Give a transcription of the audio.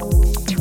Música